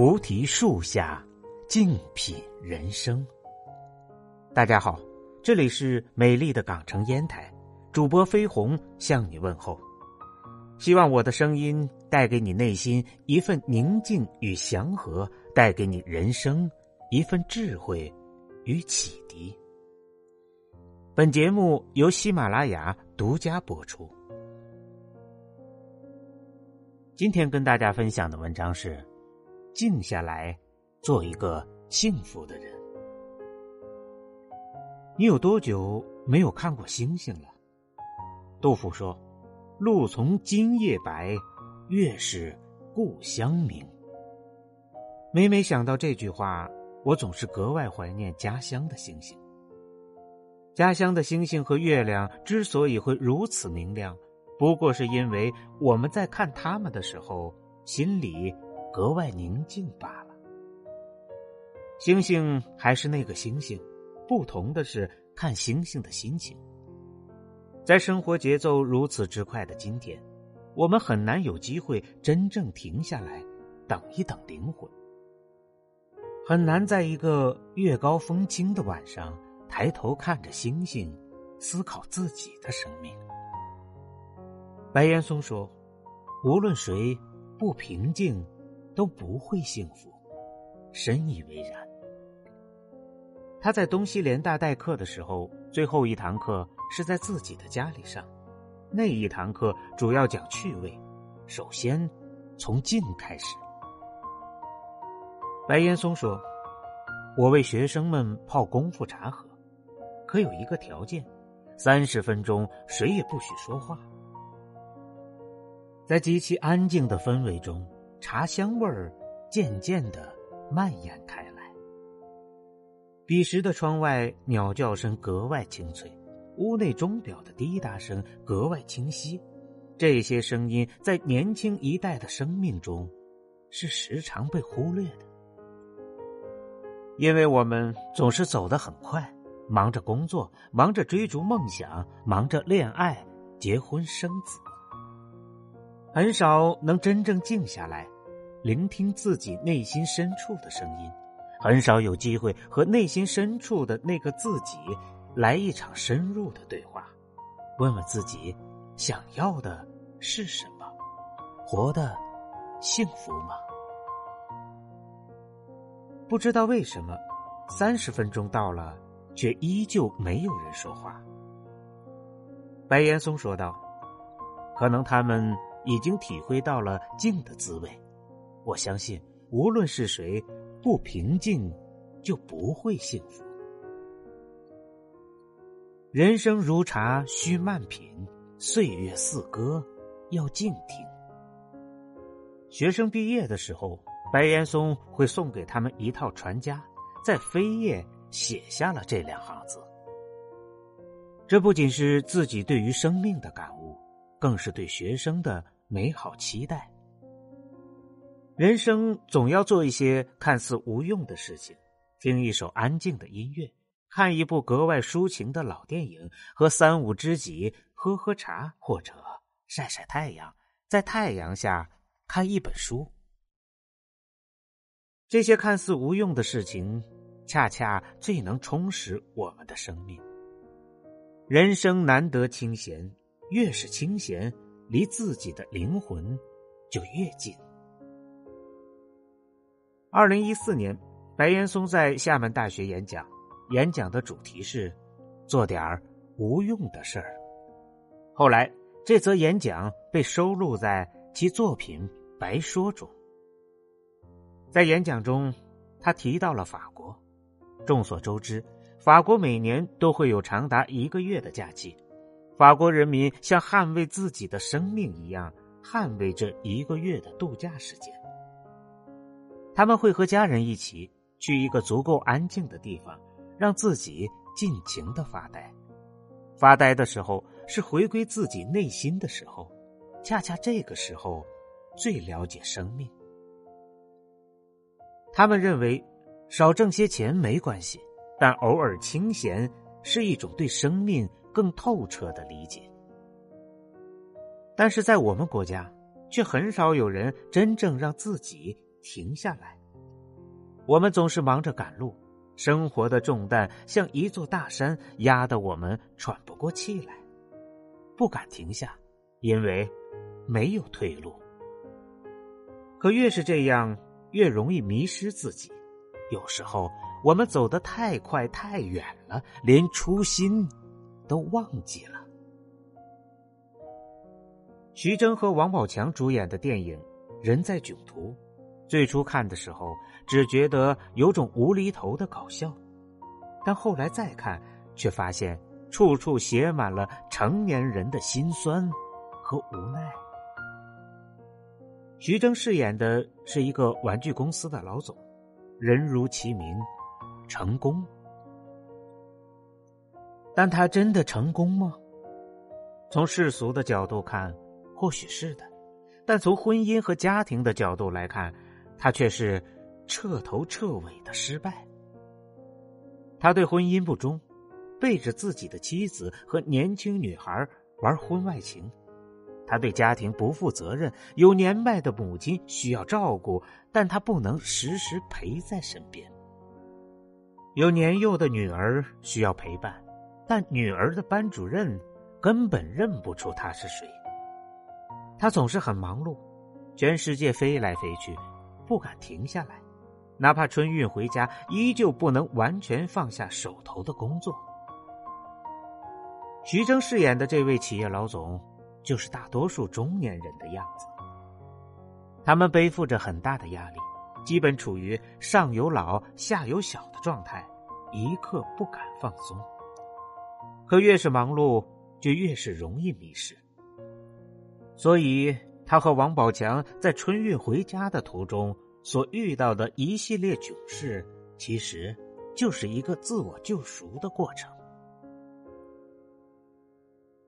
菩提树下，静品人生。大家好，这里是美丽的港城烟台，主播飞鸿向你问候。希望我的声音带给你内心一份宁静与祥和，带给你人生一份智慧与启迪。本节目由喜马拉雅独家播出。今天跟大家分享的文章是。静下来，做一个幸福的人。你有多久没有看过星星了？杜甫说：“露从今夜白，月是故乡明。”每每想到这句话，我总是格外怀念家乡的星星。家乡的星星和月亮之所以会如此明亮，不过是因为我们在看它们的时候，心里。格外宁静罢了。星星还是那个星星，不同的是看星星的心情。在生活节奏如此之快的今天，我们很难有机会真正停下来，等一等灵魂。很难在一个月高风清的晚上，抬头看着星星，思考自己的生命。白岩松说：“无论谁不平静。”都不会幸福，深以为然。他在东西联大代课的时候，最后一堂课是在自己的家里上。那一堂课主要讲趣味，首先从静开始。白岩松说：“我为学生们泡功夫茶喝，可有一个条件，三十分钟谁也不许说话，在极其安静的氛围中。”茶香味儿渐渐的蔓延开来。彼时的窗外鸟叫声格外清脆，屋内钟表的滴答声格外清晰。这些声音在年轻一代的生命中，是时常被忽略的，因为我们总是走得很快，忙着工作，忙着追逐梦想，忙着恋爱、结婚、生子。很少能真正静下来，聆听自己内心深处的声音，很少有机会和内心深处的那个自己来一场深入的对话，问问自己想要的是什么，活得幸福吗？不知道为什么，三十分钟到了，却依旧没有人说话。白岩松说道：“可能他们。”已经体会到了静的滋味，我相信，无论是谁，不平静就不会幸福。人生如茶，需慢品；岁月似歌，要静听。学生毕业的时候，白岩松会送给他们一套传家，在扉页写下了这两行字。这不仅是自己对于生命的感悟。更是对学生的美好期待。人生总要做一些看似无用的事情，听一首安静的音乐，看一部格外抒情的老电影，和三五知己喝喝茶，或者晒晒太阳，在太阳下看一本书。这些看似无用的事情，恰恰最能充实我们的生命。人生难得清闲。越是清闲，离自己的灵魂就越近。二零一四年，白岩松在厦门大学演讲，演讲的主题是“做点儿无用的事儿”。后来，这则演讲被收录在其作品《白说》中。在演讲中，他提到了法国。众所周知，法国每年都会有长达一个月的假期。法国人民像捍卫自己的生命一样捍卫这一个月的度假时间。他们会和家人一起去一个足够安静的地方，让自己尽情的发呆。发呆的时候是回归自己内心的时候，恰恰这个时候最了解生命。他们认为，少挣些钱没关系，但偶尔清闲是一种对生命。更透彻的理解，但是在我们国家，却很少有人真正让自己停下来，我们总是忙着赶路，生活的重担像一座大山，压得我们喘不过气来，不敢停下，因为没有退路。可越是这样，越容易迷失自己。有时候，我们走得太快太远了，连初心都忘记了。徐峥和王宝强主演的电影《人在囧途》，最初看的时候只觉得有种无厘头的搞笑，但后来再看，却发现处处写满了成年人的心酸和无奈。徐峥饰演的是一个玩具公司的老总。人如其名，成功。但他真的成功吗？从世俗的角度看，或许是的；但从婚姻和家庭的角度来看，他却是彻头彻尾的失败。他对婚姻不忠，背着自己的妻子和年轻女孩玩婚外情。他对家庭不负责任，有年迈的母亲需要照顾，但他不能时时陪在身边；有年幼的女儿需要陪伴，但女儿的班主任根本认不出他是谁。他总是很忙碌，全世界飞来飞去，不敢停下来，哪怕春运回家，依旧不能完全放下手头的工作。徐峥饰演的这位企业老总。就是大多数中年人的样子，他们背负着很大的压力，基本处于上有老下有小的状态，一刻不敢放松。可越是忙碌，就越是容易迷失。所以，他和王宝强在春运回家的途中所遇到的一系列囧事，其实就是一个自我救赎的过程。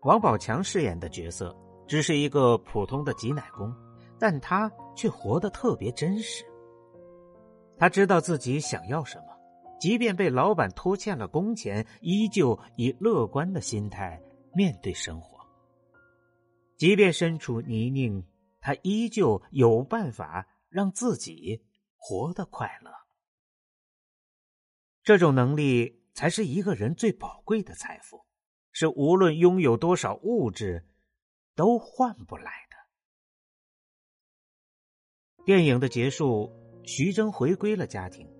王宝强饰演的角色只是一个普通的挤奶工，但他却活得特别真实。他知道自己想要什么，即便被老板拖欠了工钱，依旧以乐观的心态面对生活。即便身处泥泞，他依旧有办法让自己活得快乐。这种能力才是一个人最宝贵的财富。是无论拥有多少物质，都换不来的。电影的结束，徐峥回归了家庭。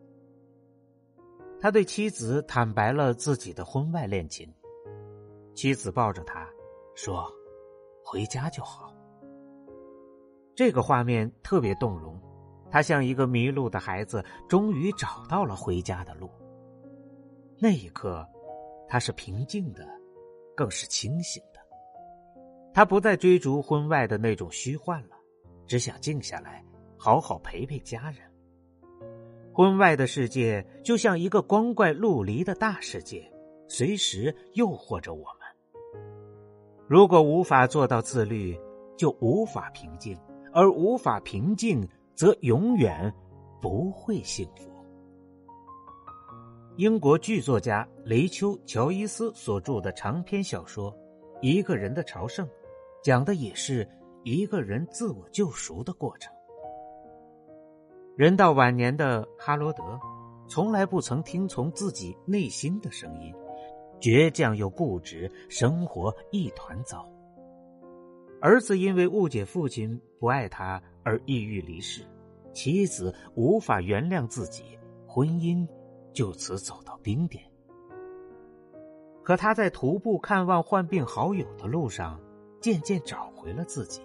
他对妻子坦白了自己的婚外恋情，妻子抱着他说：“回家就好。”这个画面特别动容，他像一个迷路的孩子，终于找到了回家的路。那一刻，他是平静的。更是清醒的，他不再追逐婚外的那种虚幻了，只想静下来，好好陪陪家人。婚外的世界就像一个光怪陆离的大世界，随时诱惑着我们。如果无法做到自律，就无法平静，而无法平静，则永远不会幸福。英国剧作家雷丘·乔伊斯所著的长篇小说《一个人的朝圣》，讲的也是一个人自我救赎的过程。人到晚年的哈罗德，从来不曾听从自己内心的声音，倔强又固执，生活一团糟。儿子因为误解父亲不爱他而抑郁离世，妻子无法原谅自己，婚姻。就此走到冰点。可他在徒步看望患病好友的路上，渐渐找回了自己。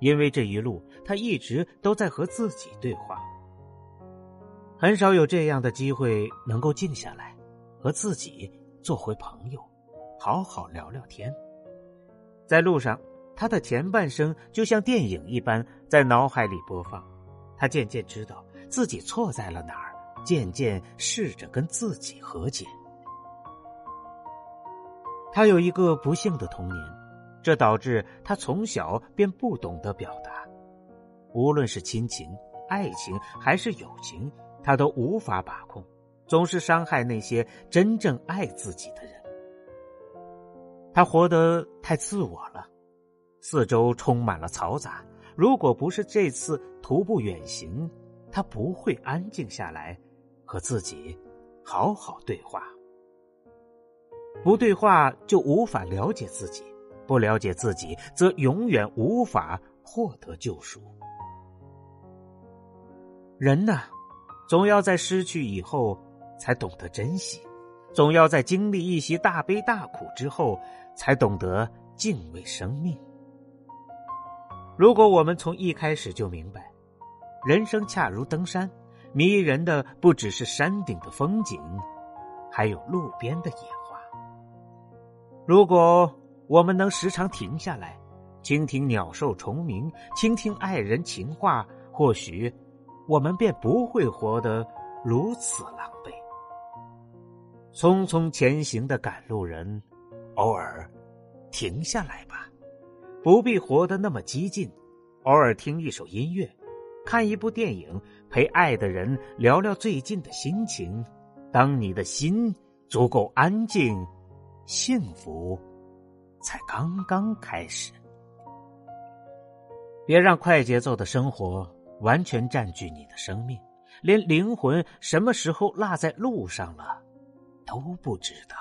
因为这一路，他一直都在和自己对话。很少有这样的机会能够静下来，和自己做回朋友，好好聊聊天。在路上，他的前半生就像电影一般在脑海里播放。他渐渐知道自己错在了哪儿。渐渐试着跟自己和解。他有一个不幸的童年，这导致他从小便不懂得表达。无论是亲情、爱情还是友情，他都无法把控，总是伤害那些真正爱自己的人。他活得太自我了，四周充满了嘈杂。如果不是这次徒步远行，他不会安静下来，和自己好好对话。不对话就无法了解自己，不了解自己，则永远无法获得救赎。人呢，总要在失去以后才懂得珍惜，总要在经历一些大悲大苦之后，才懂得敬畏生命。如果我们从一开始就明白，人生恰如登山，迷人的不只是山顶的风景，还有路边的野花。如果我们能时常停下来，倾听鸟兽虫鸣，倾听爱人情话，或许。我们便不会活得如此狼狈。匆匆前行的赶路人，偶尔停下来吧，不必活得那么激进。偶尔听一首音乐，看一部电影，陪爱的人聊聊最近的心情。当你的心足够安静，幸福才刚刚开始。别让快节奏的生活。完全占据你的生命，连灵魂什么时候落在路上了都不知道。